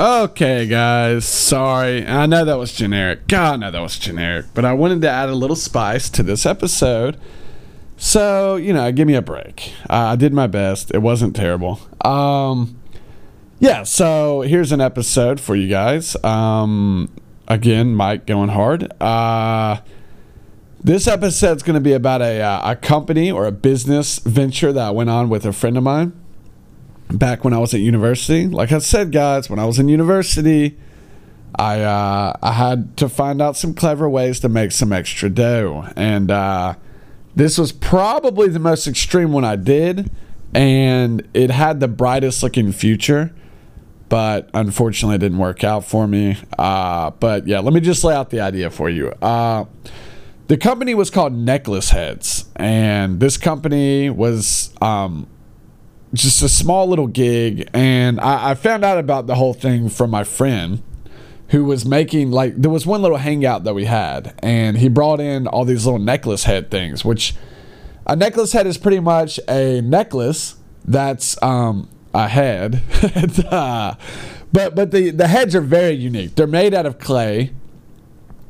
Okay, guys. Sorry. I know that was generic. God, I know that was generic. But I wanted to add a little spice to this episode. So, you know, give me a break. Uh, I did my best. It wasn't terrible. Um, yeah, so here's an episode for you guys. Um, again, Mike going hard. Uh, this episode's going to be about a, uh, a company or a business venture that I went on with a friend of mine back when I was at university. Like I said, guys, when I was in university, I uh, I had to find out some clever ways to make some extra dough, and uh, this was probably the most extreme one I did, and it had the brightest looking future. But unfortunately, it didn't work out for me. Uh, but yeah, let me just lay out the idea for you. Uh, the company was called Necklace Heads, and this company was um, just a small little gig and I, I, found out about the whole thing from my friend who was making like there was one little hangout that we had and he brought in all these little necklace head things which a necklace head is pretty much a necklace that's um, a head. Uh, but but the the heads are very unique. They're made out of clay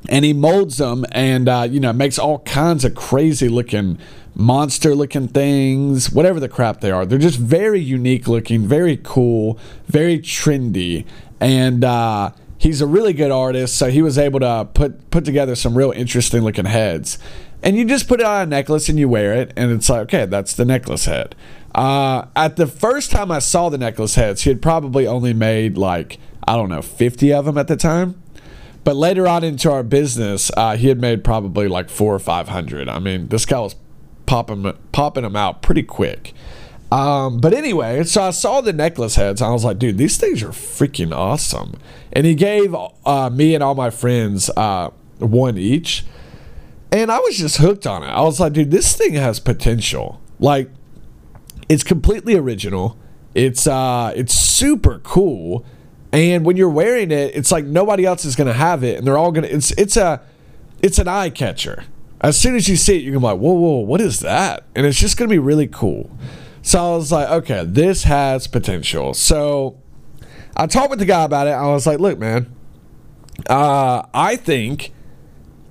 and he molds them and uh, you know makes all kinds of crazy looking monster looking things whatever the crap they are. They're just very unique looking very cool very trendy. And uh, he's a really good artist so he was able to put put together some real interesting looking heads. And you just put it on a necklace and you wear it and it's like okay that's the necklace head. Uh, at the first time i saw the necklace heads he had probably only made like i don't know 50 of them at the time. But later on into our business, uh, he had made probably like four or five hundred. I mean, this guy was popping popping them out pretty quick. Um, but anyway, so I saw the necklace heads. I was like, dude, these things are freaking awesome. And he gave uh, me and all my friends uh, one each. And I was just hooked on it. I was like, dude, this thing has potential. Like, it's completely original. It's uh, it's super cool and when you're wearing it, it's like nobody else is gonna have it, and they're all gonna. It's it's a it's an eye catcher. As soon as you see it, you're gonna be like, whoa, whoa, what is that? And it's just gonna be really cool. So I was like, okay, this has potential. So I talked with the guy about it. I was like, look, man, uh, I think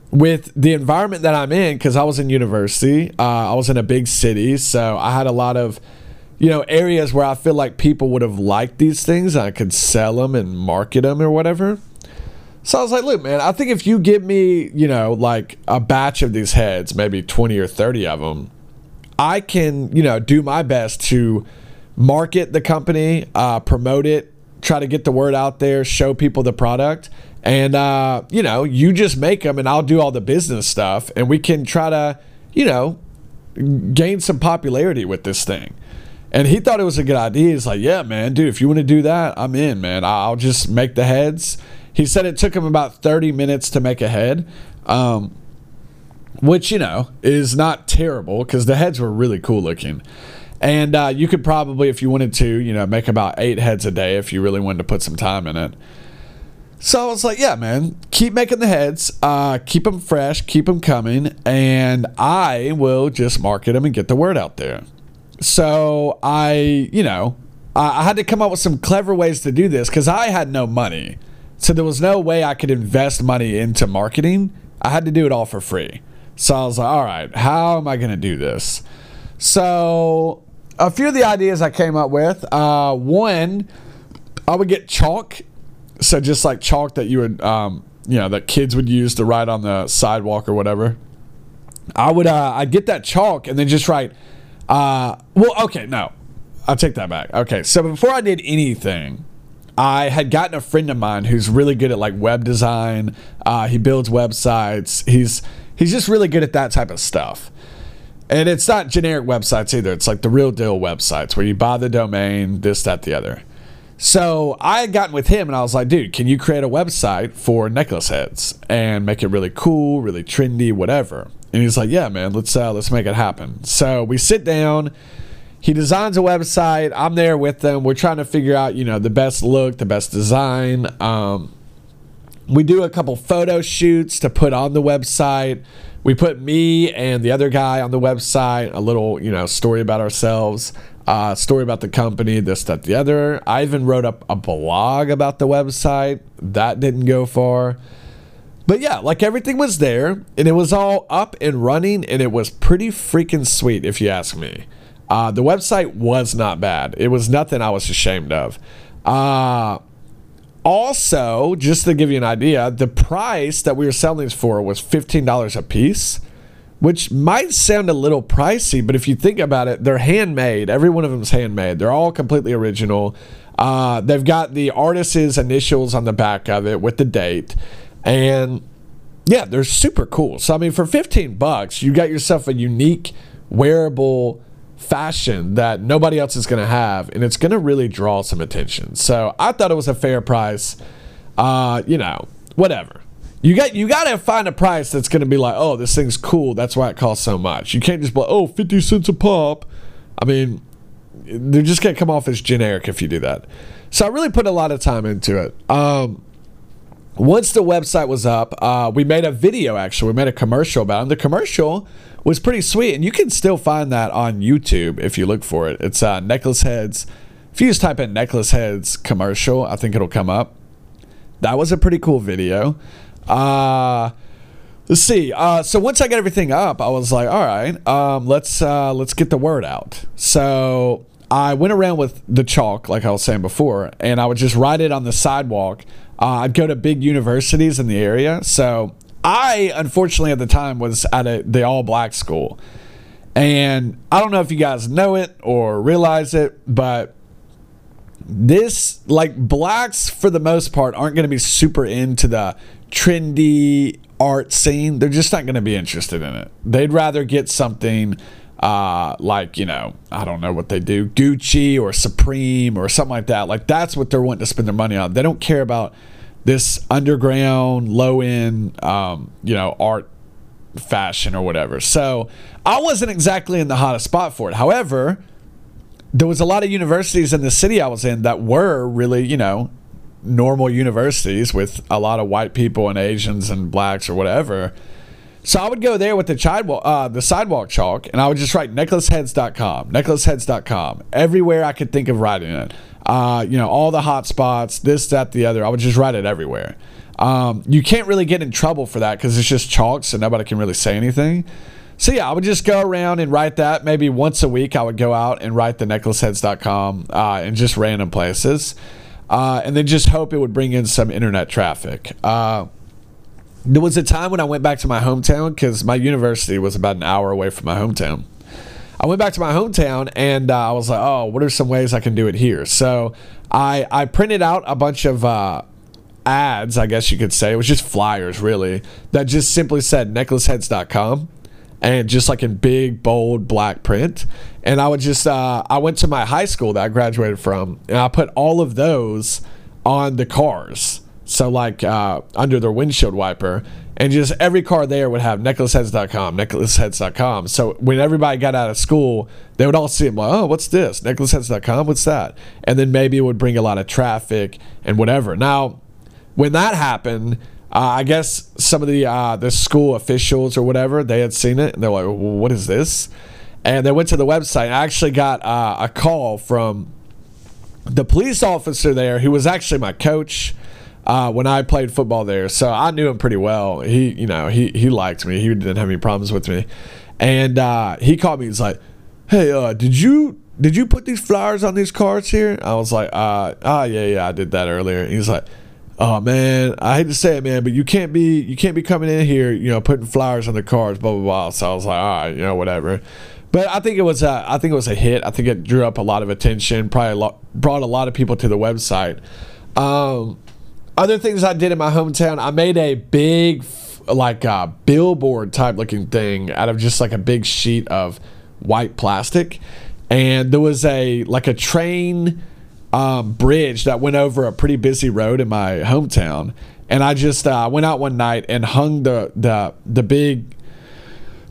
with the environment that I'm in, because I was in university, uh, I was in a big city, so I had a lot of you know, areas where I feel like people would have liked these things. I could sell them and market them or whatever. So I was like, look, man, I think if you give me, you know, like a batch of these heads, maybe 20 or 30 of them, I can, you know, do my best to market the company, uh, promote it, try to get the word out there, show people the product. And, uh, you know, you just make them and I'll do all the business stuff. And we can try to, you know, gain some popularity with this thing. And he thought it was a good idea. He's like, yeah, man, dude, if you want to do that, I'm in, man. I'll just make the heads. He said it took him about 30 minutes to make a head, um, which, you know, is not terrible because the heads were really cool looking. And uh, you could probably, if you wanted to, you know, make about eight heads a day if you really wanted to put some time in it. So I was like, yeah, man, keep making the heads, uh, keep them fresh, keep them coming, and I will just market them and get the word out there. So I, you know, I, I had to come up with some clever ways to do this because I had no money. So there was no way I could invest money into marketing. I had to do it all for free. So I was like, all right, how am I going to do this? So a few of the ideas I came up with. Uh, one, I would get chalk. So just like chalk that you would, um, you know, that kids would use to write on the sidewalk or whatever. I would, uh, I'd get that chalk and then just write uh, well, okay, no, I'll take that back. Okay, so before I did anything, I had gotten a friend of mine who's really good at like web design. Uh, he builds websites. He's he's just really good at that type of stuff. And it's not generic websites either. It's like the real deal websites where you buy the domain, this, that, the other. So I had gotten with him and I was like, dude, can you create a website for necklace heads and make it really cool, really trendy, whatever? And he's like, "Yeah, man, let's uh, let's make it happen." So we sit down. He designs a website. I'm there with them. We're trying to figure out, you know, the best look, the best design. Um, we do a couple photo shoots to put on the website. We put me and the other guy on the website. A little, you know, story about ourselves. uh, story about the company, this, that, the other. I even wrote up a blog about the website. That didn't go far. But yeah, like everything was there and it was all up and running and it was pretty freaking sweet, if you ask me. Uh, the website was not bad. It was nothing I was ashamed of. Uh, also, just to give you an idea, the price that we were selling these for was $15 a piece, which might sound a little pricey, but if you think about it, they're handmade. Every one of them is handmade. They're all completely original. Uh, they've got the artist's initials on the back of it with the date. And yeah, they're super cool. So I mean, for 15 bucks, you got yourself a unique wearable fashion that nobody else is going to have, and it's going to really draw some attention. So I thought it was a fair price. Uh, you know, whatever. You got you got to find a price that's going to be like, oh, this thing's cool. That's why it costs so much. You can't just be like, oh, 50 cents a pop. I mean, they're just going to come off as generic if you do that. So I really put a lot of time into it. Um, once the website was up, uh, we made a video actually. We made a commercial about it. the commercial was pretty sweet, and you can still find that on YouTube if you look for it. It's uh, Necklace Heads. If you just type in Necklace Heads commercial, I think it'll come up. That was a pretty cool video. Uh, let's see. Uh, so once I got everything up, I was like, all right, um, let's uh, let's get the word out. So I went around with the chalk, like I was saying before, and I would just write it on the sidewalk uh, I'd go to big universities in the area. So I, unfortunately, at the time was at a, the all black school. And I don't know if you guys know it or realize it, but this, like, blacks for the most part aren't going to be super into the trendy art scene. They're just not going to be interested in it. They'd rather get something uh, like you know I don't know what they do Gucci or Supreme or something like that. Like that's what they're wanting to spend their money on. They don't care about this underground low end um, you know art fashion or whatever. So I wasn't exactly in the hottest spot for it. However there was a lot of universities in the city I was in that were really you know normal universities with a lot of white people and Asians and blacks or whatever so I would go there with the sidewalk, uh, the sidewalk chalk, and I would just write necklaceheads.com, necklaceheads.com, everywhere I could think of writing it. Uh, you know, all the hot spots, this, that, the other. I would just write it everywhere. Um, you can't really get in trouble for that because it's just chalk, so nobody can really say anything. So yeah, I would just go around and write that. Maybe once a week, I would go out and write the necklaceheads.com uh, in just random places, uh, and then just hope it would bring in some internet traffic. Uh, there was a time when I went back to my hometown because my university was about an hour away from my hometown. I went back to my hometown and uh, I was like, oh, what are some ways I can do it here? So I I printed out a bunch of uh, ads, I guess you could say. It was just flyers, really, that just simply said necklaceheads.com and just like in big, bold, black print. And I would just, uh, I went to my high school that I graduated from and I put all of those on the cars. So like uh, under their windshield wiper, and just every car there would have necklaceheads.com, necklaceheads.com. So when everybody got out of school, they would all see them like, oh, what's this? Necklaceheads.com, what's that? And then maybe it would bring a lot of traffic and whatever. Now, when that happened, uh, I guess some of the uh, the school officials or whatever they had seen it and they're like, well, what is this? And they went to the website. I actually got uh, a call from the police officer there who was actually my coach uh, when I played football there. So I knew him pretty well. He, you know, he he liked me. He didn't have any problems with me. And uh, he called me. He's like, "Hey, uh, did you did you put these flowers on these cards here?" I was like, "Uh, oh yeah, yeah, I did that earlier." He's like, "Oh man, I hate to say it, man, but you can't be you can't be coming in here, you know, putting flowers on the cards, blah blah blah." So I was like, "All right, you know, whatever." But I think it was a, I think it was a hit. I think it drew up a lot of attention. Probably a lot, brought a lot of people to the website. Um, other things I did in my hometown, I made a big, like uh, billboard type looking thing out of just like a big sheet of white plastic, and there was a like a train um, bridge that went over a pretty busy road in my hometown, and I just uh, went out one night and hung the the the big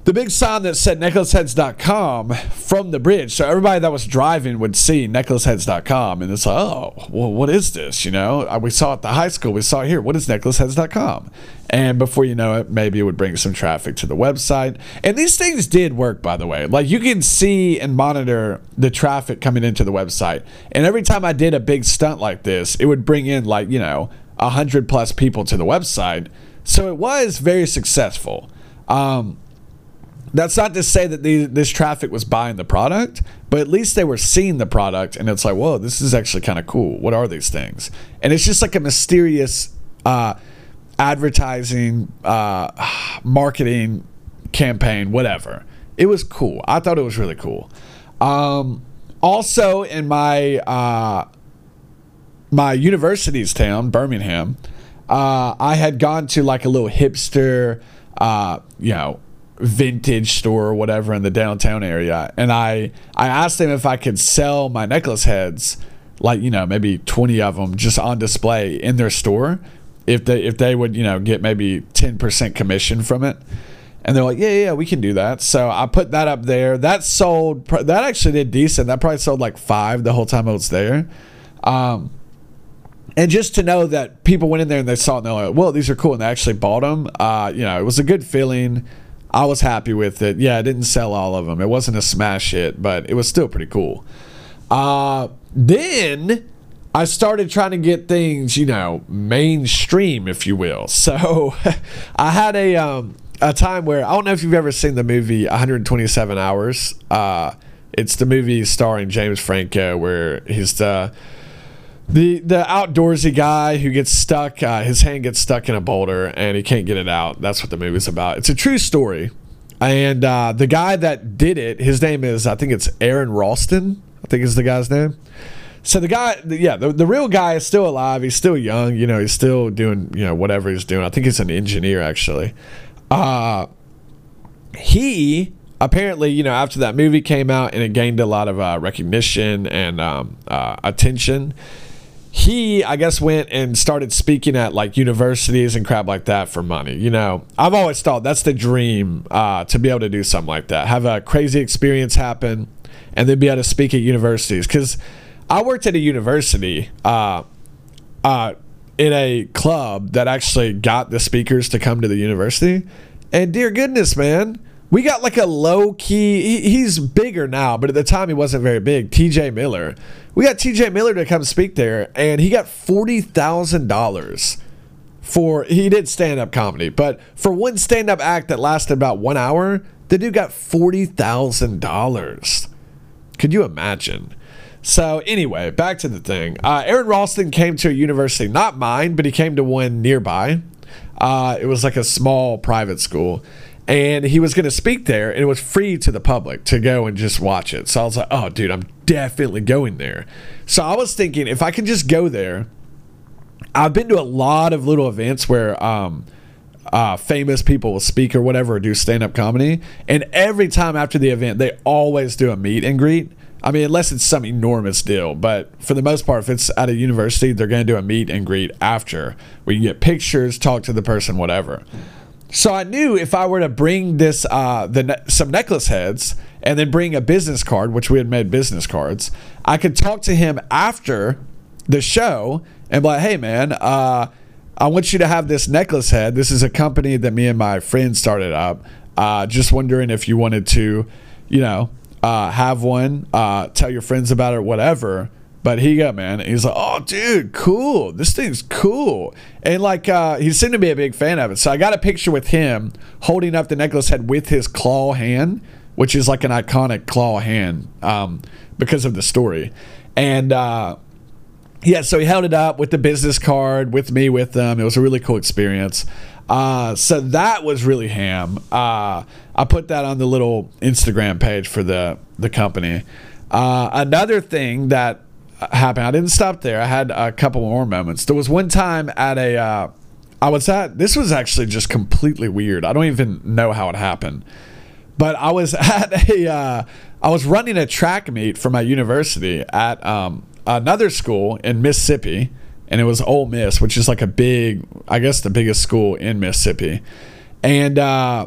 the big sign that said necklaceheads.com from the bridge. So everybody that was driving would see necklaceheads.com. And it's like, oh, well, what is this? You know, uh, we saw it at the high school. We saw it here. What is necklaceheads.com? And before you know it, maybe it would bring some traffic to the website. And these things did work, by the way. Like you can see and monitor the traffic coming into the website. And every time I did a big stunt like this, it would bring in like, you know, 100 plus people to the website. So it was very successful. Um, that's not to say that the, this traffic was buying the product, but at least they were seeing the product and it's like, whoa, this is actually kind of cool. What are these things? And it's just like a mysterious uh, advertising, uh, marketing campaign, whatever. It was cool. I thought it was really cool. Um, also, in my uh, my university's town, Birmingham, uh, I had gone to like a little hipster, uh, you know, vintage store or whatever in the downtown area, and I I asked them if I could sell my necklace heads, like you know maybe twenty of them, just on display in their store, if they if they would you know get maybe ten percent commission from it. And they're like, yeah, yeah, we can do that. So I put that up there. That sold. That actually did decent. That probably sold like five the whole time I was there. Um, and just to know that people went in there and they saw it and they're like, well, these are cool, and they actually bought them. Uh, you know, it was a good feeling. I was happy with it. Yeah, I didn't sell all of them. It wasn't a smash hit, but it was still pretty cool. Uh, then I started trying to get things, you know, mainstream, if you will. So I had a um, a time where I don't know if you've ever seen the movie 127 Hours. Uh, it's the movie starring James Franco where he's the the the outdoorsy guy who gets stuck uh, his hand gets stuck in a boulder and he can't get it out. That's what the movie's about. It's a true story. And uh, the guy that did it his name is i think it's Aron Ralston i think is the guy's name. So the guy yeah the, the real guy is still alive. He's still young you know he's still doing you know whatever he's doing. I think he's an engineer actually. Uh he apparently, you know, after that movie came out and it gained a lot of uh, recognition and um, uh, attention, he i guess went and started speaking at like universities and crap like that for money you know? I've always thought that's the dream uh, to be able to do something like that. Have a crazy experience happen and then be able to speak at universities. Because i worked at a university uh, uh, in a club that actually got the speakers to come to the university. And dear goodness man we got like a low key. He, he's bigger now, but at the time he wasn't very big. TJ Miller. We got TJ Miller to come speak there, and he got forty thousand dollars for. He did stand up comedy, but for one stand up act that lasted about one hour, the dude got forty thousand dollars. Could you imagine? So anyway, back to the thing. Uh, Aron Ralston came to a university, not mine, but he came to one nearby. Uh, it was like a small private school and he was going to speak there and it was free to the public to go and just watch it. So i was like oh dude i'm definitely going there. So i was thinking if i could just go there i've been to a lot of little events where um, uh, famous people will speak or whatever or do stand-up comedy. And every time after the event they always do a meet and greet. I mean, unless it's some enormous deal, but for the most part, if it's at a university, they're going to do a meet and greet after. Where you get pictures, talk to the person, whatever. So I knew if I were to bring this uh, the ne- some necklace heads and then bring a business card, which we had made business cards, I could talk to him after the show and be like, "Hey, man, uh, I want you to have this necklace head. This is a company that me and my friend started up. Uh, just wondering if you wanted to, you know, uh, have one, uh, tell your friends about it, whatever." But he got man, he's like, oh, dude, cool. This thing's cool. And like, uh, he seemed to be a big fan of it. So I got a picture with him holding up the necklace head with his claw hand, which is like an iconic claw hand um, because of the story. And uh, yeah, so he held it up with the business card with me with them. It was a really cool experience. Uh, so that was really ham. Uh, I put that on the little Instagram page for the the company. Uh, another thing that happened. I didn't stop there. I had a couple more moments. There was one time at a, uh, I was at, this was actually just completely weird. I don't even know how it happened. But I was at a, uh, I was running a track meet for my university at um, another school in Mississippi, and it was Ole Miss, which is like a big, I guess the biggest school in Mississippi. And uh,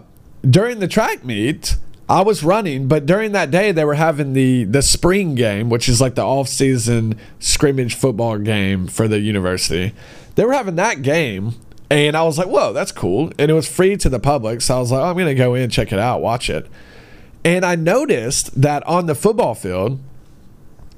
during the track meet, I was running, but during that day they were having the the spring game, which is like the off season scrimmage football game for the university. They were having that game, And I was like, whoa, that's cool. And it was free to the public. So I was like, oh, I'm to go in, check it out, watch it. And I noticed that on the football field,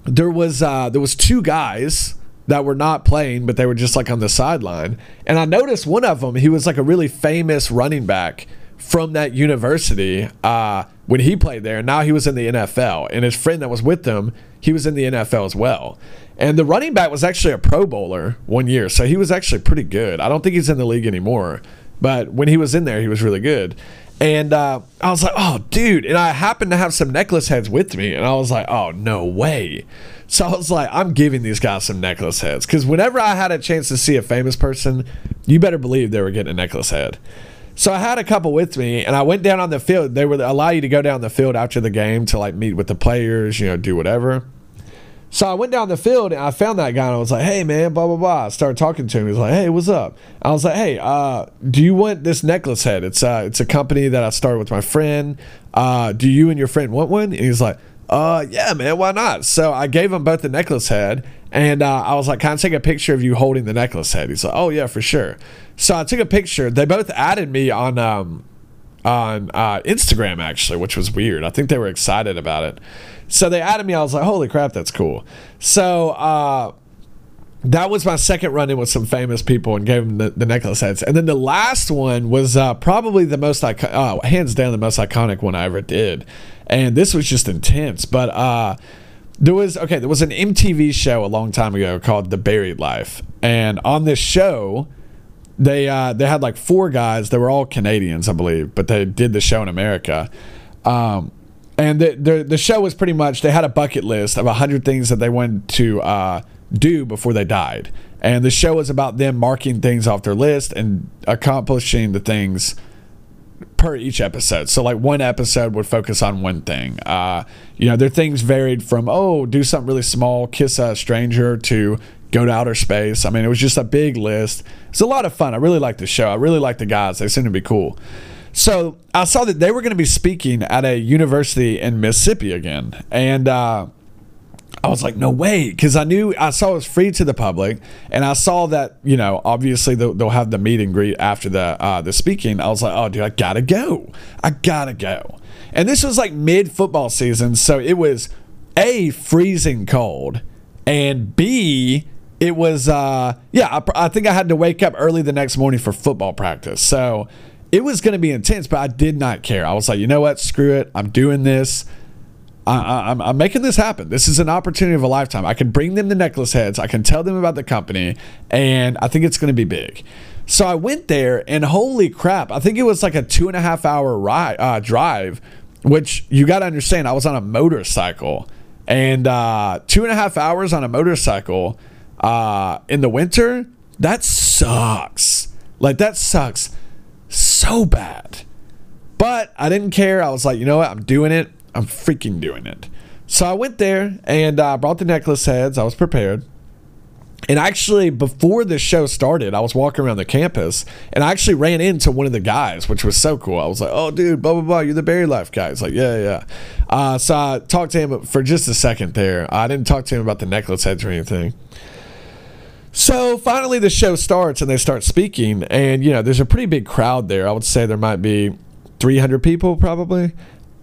there was uh, there was two guys that were not playing, but they were just like on the sideline. And I noticed one of them, he was like a really famous running back from that university uh, when he played there. Now he was in the NFL, and his friend that was with him, he was in the NFL as well. And the running back was actually a Pro Bowler one year, so he was actually pretty good. I don't think he's in the league anymore, but when he was in there, he was really good. And uh, I was like, oh, dude. And I happened to have some necklace heads with me. And I was like, oh, no way. So I was like, I'm giving these guys some necklace heads. Because whenever I had a chance to see a famous person, you better believe they were getting a necklace head. So I had a couple with me, and I went down on the field. They would allow you to go down the field after the game to like meet with the players, you know, do whatever. So I went down the field and I found that guy and I was like, hey man, blah blah blah. I started talking to him. He's like, hey, what's up? I was like, hey, uh, do you want this necklace head? It's uh it's a company that I started with my friend. Uh, do you and your friend want one? And he's like, uh, yeah, man, why not? So I gave him both the necklace head and uh, I was like, can I take a picture of you holding the necklace head? He's like, oh yeah, for sure. So I took a picture. They both added me on um on uh, Instagram actually, which was weird. I think they were excited about it. So they added me. I was like, holy crap, that's cool. So uh, that was my second run in with some famous people and gave them the, the necklace heads. And then the last one was uh, probably the most, icon- uh, hands down, the most iconic one I ever did. And this was just intense. But uh, there was, okay, there was an MTV show a long time ago called The Buried Life. And on this show, they uh, they had like four guys. They were all Canadians, I believe, but they did the show in America. Um, and the, the, the show was pretty much they had a bucket list of a hundred things that they wanted to uh, do before they died, and the show was about them marking things off their list and accomplishing the things per each episode. So like one episode would focus on one thing. Uh, you know, their things varied from oh, do something really small, kiss a stranger, to go to outer space. I mean, it was just a big list. It's a lot of fun. I really like the show. I really like the guys. They seem to be cool. So I saw that they were going to be speaking at a university in Mississippi again, and uh, I was like, no way, because I knew I saw it was free to the public, and I saw that you know obviously they'll, they'll have the meet and greet after the uh, the speaking. I was like, oh dude, I gotta go, I gotta go. And this was like mid football season, so it was a freezing cold, and b it was uh yeah I, I think I had to wake up early the next morning for football practice, so it was to be intense, but I did not care. I was like, you know what? Screw it. I'm doing this. I, am I'm making this happen. This is an opportunity of a lifetime. I can bring them the necklace heads. I can tell them about the company, and I think it's going to be big. So I went there, and holy crap! I think it was like a two and a half hour ride, uh, drive, which you got to understand. I was on a motorcycle, and uh, two and a half hours on a motorcycle uh, in the winter. That sucks. Like that sucks so bad. But I didn't care. I was like, you know what? I'm doing it. I'm freaking doing it. So I went there and uh, brought the necklace heads. I was prepared. And actually, before the show started, I was walking around the campus and I actually ran into one of the guys, which was so cool. I was like, oh, dude, blah, blah, blah, you're the Buried Life guy. He's like, yeah, yeah. Uh, so I talked to him for just a second there. I didn't talk to him about the necklace heads or anything. So finally, the show starts and they start speaking, and you know, there's a pretty big crowd there. I would say there might be 300 people probably,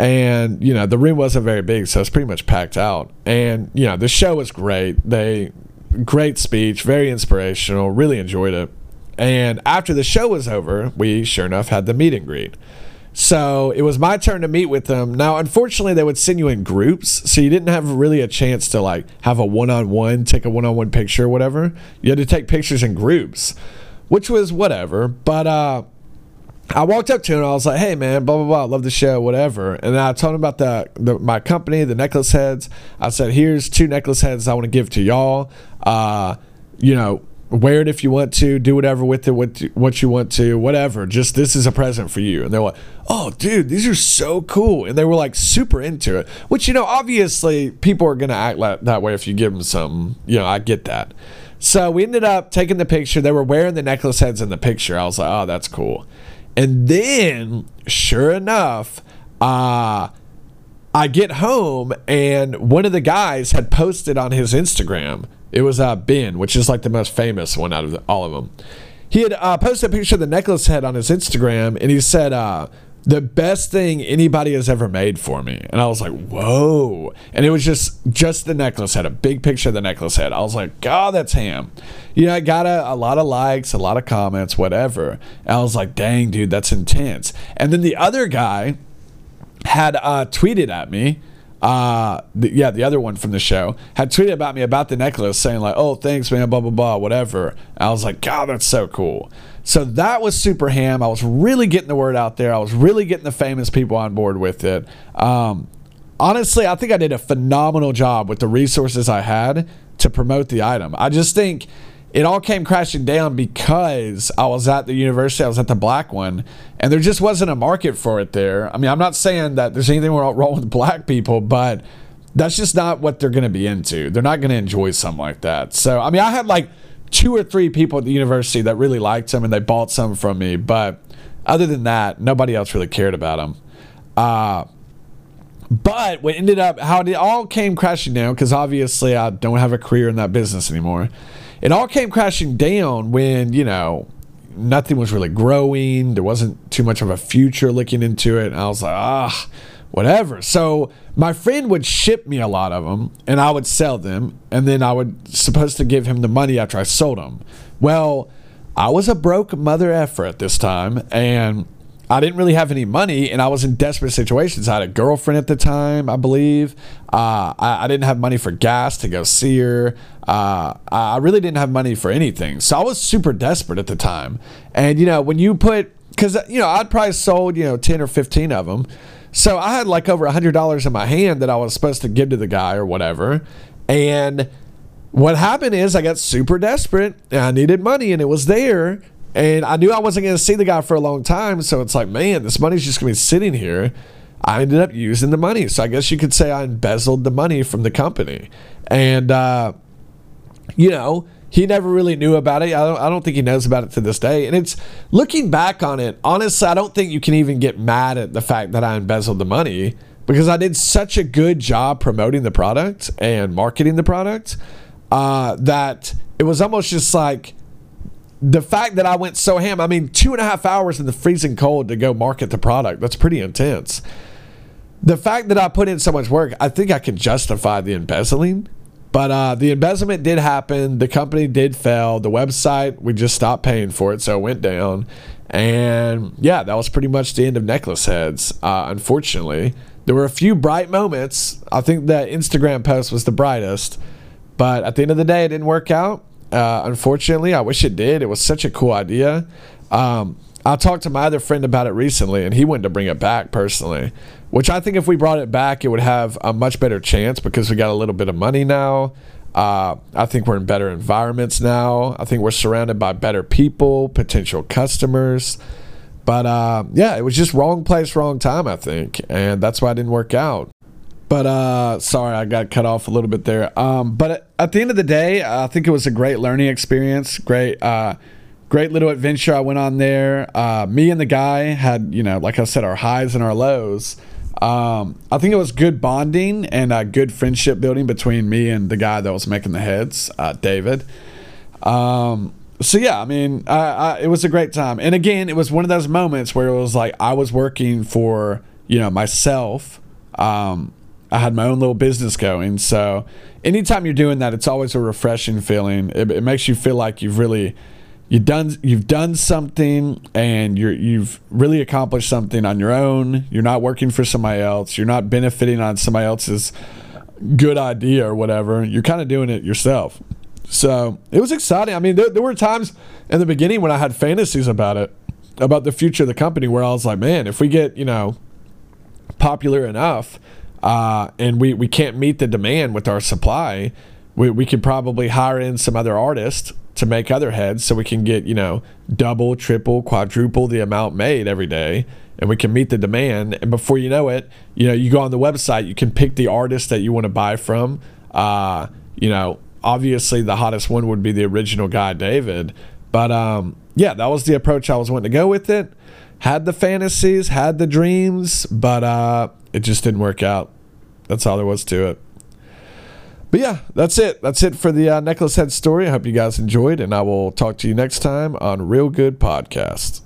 and you know, the room wasn't very big, so it's pretty much packed out. And you know, the show was great. They great speech, very inspirational. Really enjoyed it. And after the show was over, we sure enough had the meet and greet. So it was my turn to meet with them. Now, unfortunately, they would send you in groups, so you didn't have really a chance to like have a one-on-one, take a one-on-one picture or whatever. You had to take pictures in groups, which was whatever. But uh, I walked up to him and I was like, "Hey, man, blah blah blah, love the show, whatever." And then I told him about the, the my company, the necklace heads. I said, "Here's two necklace heads I want to give to y'all. Uh, you know, wear it if you want to, do whatever with it, what what you want to, whatever. Just this is a present for you." And they're like, "Oh, dude, these are so cool!" And they were like super into it. Which you know, obviously, people are gonna act like that way if you give them something. You know, I get that. So we ended up taking the picture. They were wearing the necklace heads in the picture. I was like, "Oh, that's cool." And then, sure enough, uh, I get home and one of the guys had posted on his Instagram it was uh, Ben, which is like the most famous one out of all of them. he had uh, posted a picture of the necklace head on his Instagram, and he said, uh, "The best thing anybody has ever made for me." And I was like, "Whoa!" And it was just just the necklace head, a big picture of the necklace head. I was like, "God, that's ham." You know, I got a, a lot of likes, a lot of comments, whatever. And I was like, "Dang, dude, that's intense." And then the other guy had uh, tweeted at me uh the, yeah the other one from the show had tweeted about me about the necklace saying like oh thanks man blah blah blah whatever. And i was like god that's so cool. So that was super ham. I was really getting the word out there. I was really getting the famous people on board with it. Um honestly i think i did a phenomenal job with the resources i had to promote the item. I just think it all came crashing down because I was at the university, I was at the black one, and there just wasn't a market for it there. I mean, I'm not saying that there's anything wrong with black people, but that's just not what they're going to be into. They're not going to enjoy something like that. So, I mean, I had like two or three people at the university that really liked them and they bought some from me, but other than that, nobody else really cared about them. Uh, but what ended up, how it all came crashing down, because obviously I don't have a career in that business anymore it all came crashing down when, you know, nothing was really growing. There wasn't too much of a future looking into it. And I was like, ah, whatever. So my friend would ship me a lot of them and I would sell them. And then I would supposed to give him the money after I sold them. Well, I was a broke mother effer at this time. And I didn't really have any money and I was in desperate situations. I had a girlfriend at the time, I believe. Uh, I, I, didn't have money for gas to go see her. Uh, I really didn't have money for anything. So I was super desperate at the time. And, you know, when you put, because, you know, I'd probably sold, you know, 10 or 15 of them. So I had like over a $100 in my hand that I was supposed to give to the guy or whatever. And what happened is I got super desperate and I needed money and it was there and I knew I wasn't going to see the guy for a long time. So it's like, man, this money's just going to be sitting here. I ended up using the money. So I guess you could say I embezzled the money from the company. And, uh, you know, he never really knew about it. I don't, I don't think he knows about it to this day. And it's looking back on it, honestly, I don't think you can even get mad at the fact that I embezzled the money because I did such a good job promoting the product and marketing the product uh, that it was almost just like, the fact that I went so ham, I mean, two and a half hours in the freezing cold to go market the product, that's pretty intense. The fact that I put in so much work, I think I can justify the embezzling. But uh, the embezzlement did happen. The company did fail. The website, we just stopped paying for it, so it went down. And yeah, that was pretty much the end of Necklace Heads, uh, unfortunately. There were a few bright moments. I think that Instagram post was the brightest. But at the end of the day, it didn't work out. Uh, unfortunately, I wish it did. It was such a cool idea. Um, I talked to my other friend about it recently, and he wanted to bring it back personally. Which I think if we brought it back, it would have a much better chance because we got a little bit of money now. Uh, I think we're in better environments now. I think we're surrounded by better people, potential customers. But uh, yeah, it was just wrong place, wrong time, I think. And that's why it didn't work out. But uh, sorry, I got cut off a little bit there. Um, but at the end of the day, I think it was a great learning experience. Great, uh, great little adventure I went on there. Uh, me and the guy had, you know, like I said, our highs and our lows. Um, I think it was good bonding and a good friendship building between me and the guy that was making the heads, uh, David. Um, so yeah, I mean, I, I, it was a great time. And again, it was one of those moments where it was like I was working for you know myself. Um, I had my own little business going. So anytime you're doing that, it's always a refreshing feeling. It, it makes you feel like you've really you've done you've done something and you're you've really accomplished something on your own. You're not working for somebody else. You're not benefiting on somebody else's good idea or whatever. You're kind of doing it yourself. So it was exciting. I mean, there, there were times in the beginning when I had fantasies about it, about the future of the company, where I was like, man, if we get you know popular enough uh, and we, we can't meet the demand with our supply, we, we could probably hire in some other artists to make other heads so we can get, you know, double, triple, quadruple the amount made every day and we can meet the demand. And before you know it, you know, you go on the website, you can pick the artist that you want to buy from. Uh, you know, obviously the hottest one would be the original guy, David. But um, yeah, that was the approach I was wanting to go with it. Had the fantasies, had the dreams, but uh, it just didn't work out. That's all there was to it. But yeah, that's it. That's it for the uh, necklace head story. I hope you guys enjoyed, and I will talk to you next time on Real Good Podcast.